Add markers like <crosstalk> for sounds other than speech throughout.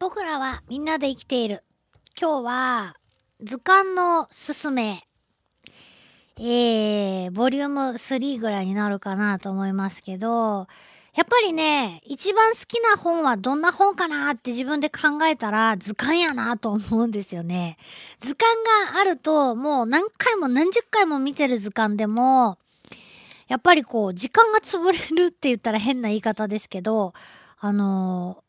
僕らはみんなで生きている。今日は図鑑のすすめ。えー、ボリューム3ぐらいになるかなと思いますけど、やっぱりね、一番好きな本はどんな本かなって自分で考えたら図鑑やなと思うんですよね。図鑑があるともう何回も何十回も見てる図鑑でも、やっぱりこう時間が潰れるって言ったら変な言い方ですけど、あの、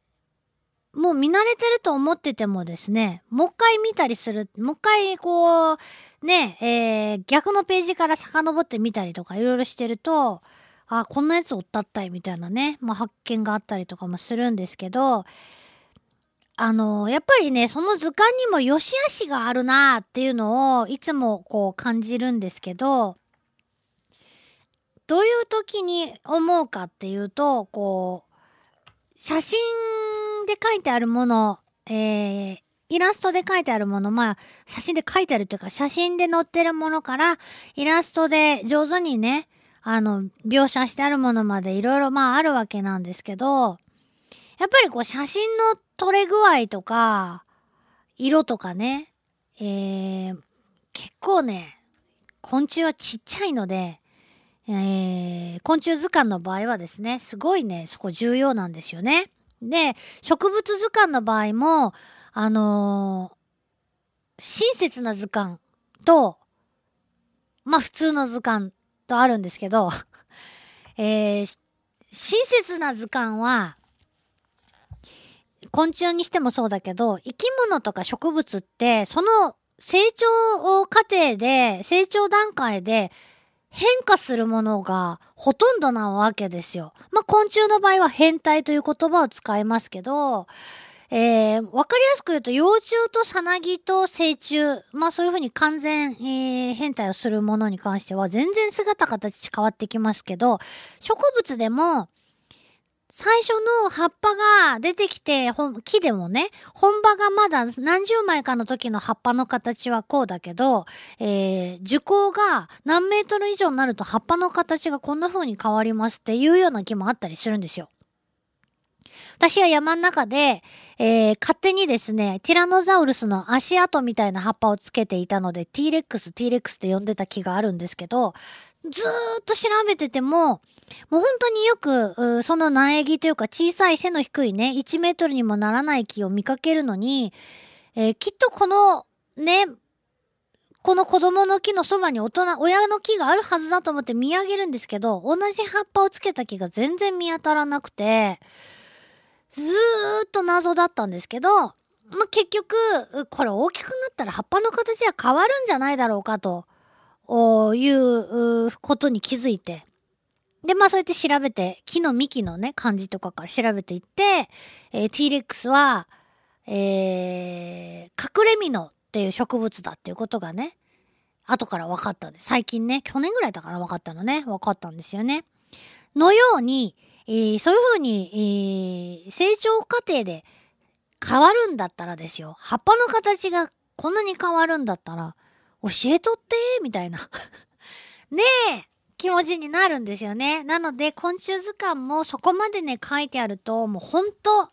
もう見慣れてると思っててもですね、もう一回見たりする、もう一回こう、ね、えー、逆のページから遡ってみたりとかいろいろしてると、あ、こんなやつおったったいみたいなね、まあ、発見があったりとかもするんですけど、あのやっぱりね、その図鑑にも良し悪しがあるなっていうのをいつもこう感じるんですけど、どういう時に思うかっていうと、こう、写真で書いてあるもの、えー、イラストで書いてあるもの、まあ、写真で書いてあるというか、写真で載ってるものから、イラストで上手にね、あの、描写してあるものまでいろいろまああるわけなんですけど、やっぱりこう写真の撮れ具合とか、色とかね、えー、結構ね、昆虫はちっちゃいので、えー、昆虫図鑑の場合はですね、すごいね、そこ重要なんですよね。で、植物図鑑の場合も、あのー、親切な図鑑と、まあ普通の図鑑とあるんですけど、<laughs> えー、親切な図鑑は、昆虫にしてもそうだけど、生き物とか植物って、その成長過程で、成長段階で変化するものがほとんどなわけですよ。まあ、昆虫の場合は変態という言葉を使いますけど、えー、わかりやすく言うと、幼虫とさなぎと成虫、まあそういうふうに完全、えー、変態をするものに関しては、全然姿形変わってきますけど、植物でも、最初の葉っぱが出てきて、木でもね、本葉がまだ何十枚かの時の葉っぱの形はこうだけど、えー、樹高が何メートル以上になると葉っぱの形がこんな風に変わりますっていうような木もあったりするんですよ。私は山の中で、えー、勝手にですね、ティラノザウルスの足跡みたいな葉っぱをつけていたので、T レックス、T レックスって呼んでた木があるんですけど、ずーっと調べてても、もう本当によく、その苗木というか小さい背の低いね、1メートルにもならない木を見かけるのに、えー、きっとこのね、この子供の木のそばに大人、親の木があるはずだと思って見上げるんですけど、同じ葉っぱをつけた木が全然見当たらなくて、ずーっと謎だったんですけど、まあ、結局、これ大きくなったら葉っぱの形は変わるんじゃないだろうかということに気づいて。で、まあそうやって調べて、木の幹のね、感じとかから調べていって、えー、T-Rex は、えー、隠れミノっていう植物だっていうことがね、後から分かったんです。最近ね、去年ぐらいだから分かったのね、分かったんですよね。のように、えー、そういうふうに、えー、成長過程で変わるんだったらですよ。葉っぱの形がこんなに変わるんだったら、教えとってみたいな <laughs> ねえ気持ちになるんですよね。なので、昆虫図鑑もそこまでね、書いてあると、もうほんと、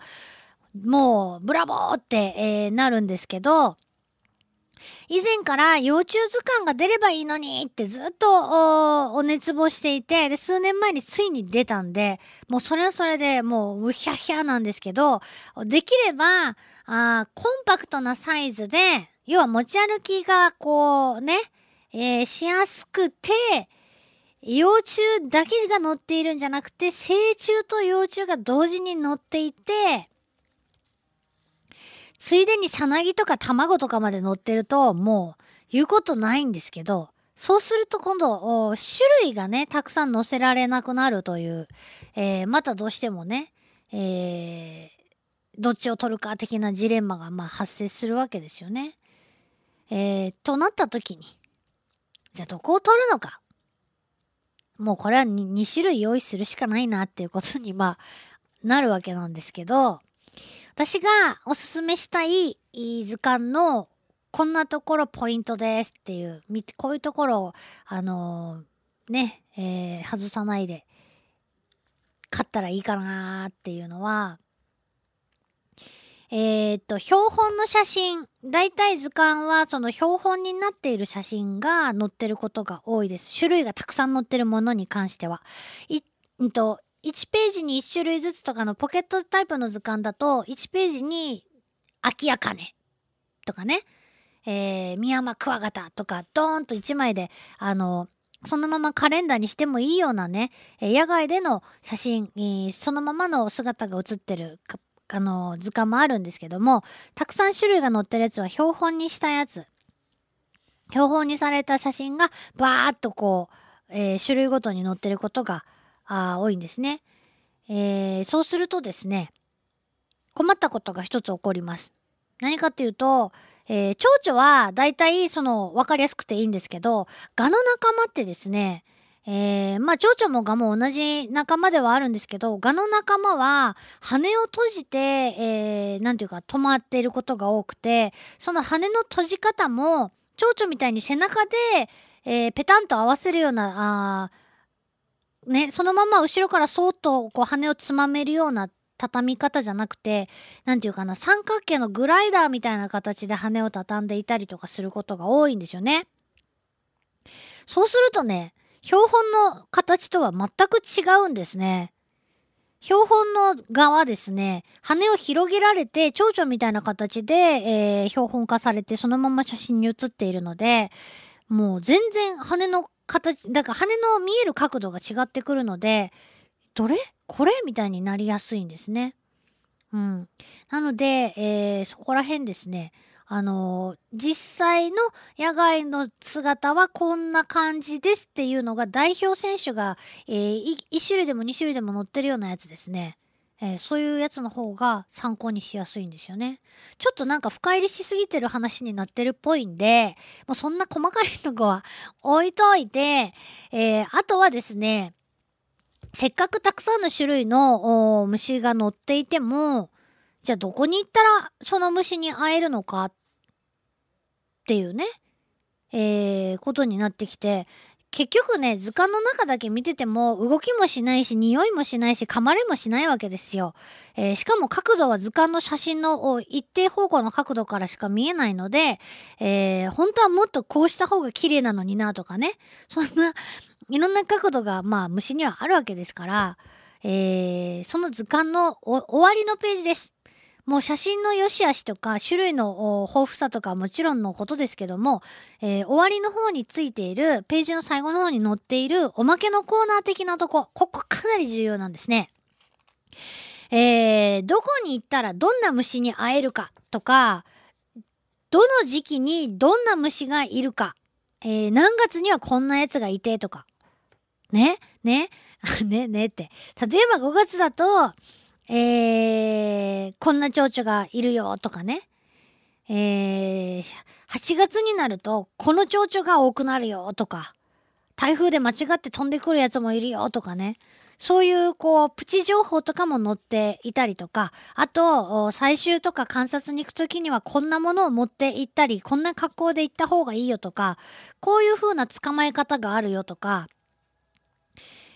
もう、ブラボーって、えー、なるんですけど、以前から幼虫図鑑が出ればいいのにってずっとお熱望していて、で、数年前についに出たんで、もうそれはそれでもううひゃひゃなんですけど、できれば、あコンパクトなサイズで、要は持ち歩きがこうね、えー、しやすくて、幼虫だけが乗っているんじゃなくて、成虫と幼虫が同時に乗っていて、ついでにさなぎとか卵とかまで乗ってると、もう言うことないんですけど、そうすると今度、種類がね、たくさん乗せられなくなるという、えー、またどうしてもね、えー、どっちを取るか的なジレンマがまあ発生するわけですよね。えー、となった時に、じゃあどこを取るのか。もうこれは 2, 2種類用意するしかないなっていうことにまあなるわけなんですけど、私がおすすめしたい図鑑のこんなところポイントですっていう、こういうところを、あのー、ね、えー、外さないで買ったらいいかなっていうのは、えーっと、標本の写真。大体図鑑はその標本になっている写真が載ってることが多いです。種類がたくさん載ってるものに関しては。い、んと、1ページに1種類ずつとかのポケットタイプの図鑑だと、1ページに、アキアカネとかね、えー、ミヤマクワガタとか、ドーンと1枚で、あの、そのままカレンダーにしてもいいようなね、野外での写真、えー、そのままの姿が写ってるあの図鑑もあるんですけどもたくさん種類が載ってるやつは標本にしたやつ。標本にされた写真がバーっとこう、えー、種類ごとに載ってることがあ多いんですね、えー、そうするとですね困ったことが一つ起こります。何かっていうと、えー、蝶々はだいたいその分かりやすくていいんですけど蛾の仲間ってですねえー、まあ、蝶々も蛾も同じ仲間ではあるんですけど、蛾の仲間は羽を閉じて、えー、ていうか止まっていることが多くて、その羽の閉じ方も、蝶々みたいに背中で、えー、ペタンと合わせるような、あね、そのまま後ろからそーっとこう羽をつまめるような畳み方じゃなくて、なんていうかな、三角形のグライダーみたいな形で羽を畳んでいたりとかすることが多いんですよね。そうするとね、標本の形とは全く違うんですね。標本の側ですね、羽を広げられて、蝶々みたいな形で、えー、標本化されて、そのまま写真に写っているので、もう全然羽の形、だから羽の見える角度が違ってくるので、どれ？これ？みたいになりやすいんですね。うん。なので、えー、そこら辺ですね、あの実際の野外の姿はこんな感じですっていうのが代表選手が、えー、1種類でも2種類でも載ってるようなやつですね。えー、そういうやつの方が参考にしやすいんですよね。ちょっとなんか深入りしすぎてる話になってるっぽいんで、もうそんな細かいとこは <laughs> 置いといて、えー、あとはですね、せっかくたくさんの種類の虫が乗っていても、じゃあどこに行ったらその虫に会えるのかっていうね、えー、ことになってきて、結局ね、図鑑の中だけ見てても動きもしないし、匂いもしないし、噛まれもしないわけですよ。えー、しかも角度は図鑑の写真の一定方向の角度からしか見えないので、えー、本当はもっとこうした方が綺麗なのになとかね。<laughs> そんな、いろんな角度がまあ虫にはあるわけですから、えー、その図鑑の終わりのページです。もう写真の良し悪しとか種類の豊富さとかもちろんのことですけども、えー、終わりの方についているページの最後の方に載っているおまけのコーナー的なとこ、ここかなり重要なんですね。えー、どこに行ったらどんな虫に会えるかとか、どの時期にどんな虫がいるか、えー、何月にはこんなやつがいてとか、ね、ね、<laughs> ね、ね？って。例えば5月だと、えー、こんな蝶々がいるよとかね。えー、8月になると、この蝶々が多くなるよとか、台風で間違って飛んでくるやつもいるよとかね。そういう、こう、プチ情報とかも載っていたりとか、あと、採集とか観察に行くときにはこんなものを持って行ったり、こんな格好で行った方がいいよとか、こういう風な捕まえ方があるよとか、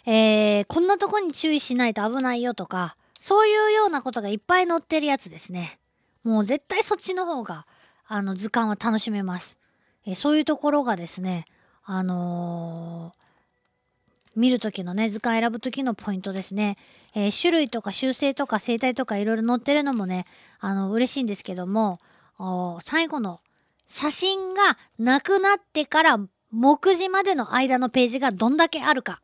えー、こんなとこに注意しないと危ないよとか、そういうようなことがいっぱい載ってるやつですね。もう絶対そっちの方が、あの、図鑑は楽しめます。えそういうところがですね、あのー、見るときのね、図鑑選ぶときのポイントですね。えー、種類とか習性とか生態とかいろいろ載ってるのもね、あの、嬉しいんですけども、最後の写真がなくなってから目次までの間のページがどんだけあるか。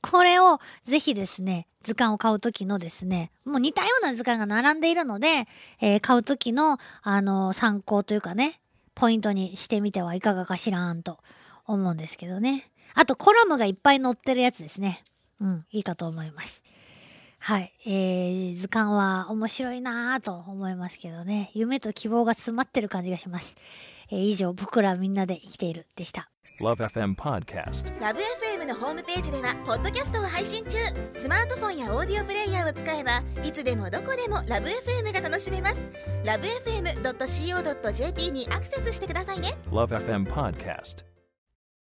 これをぜひですね、図鑑を買う時のですね、もう似たような図鑑が並んでいるので、えー、買う時の、あのー、参考というかね、ポイントにしてみてはいかがかしらんと思うんですけどね。あと、コラムがいっぱい載ってるやつですね。うん、いいかと思います。はい。えー、図鑑は面白いなぁと思いますけどね。夢と希望が詰まってる感じがします。えー、以上、僕らみんなで生きているでした。LoveFM Podcast LoveFM のホームページではポッドキャストを配信中。スマートフォンやオーディオプレイヤーを使えばいつでもどこでも LoveFM が楽しめます。LoveFM.co.jp にアクセスしてくださいね。LoveFM Podcast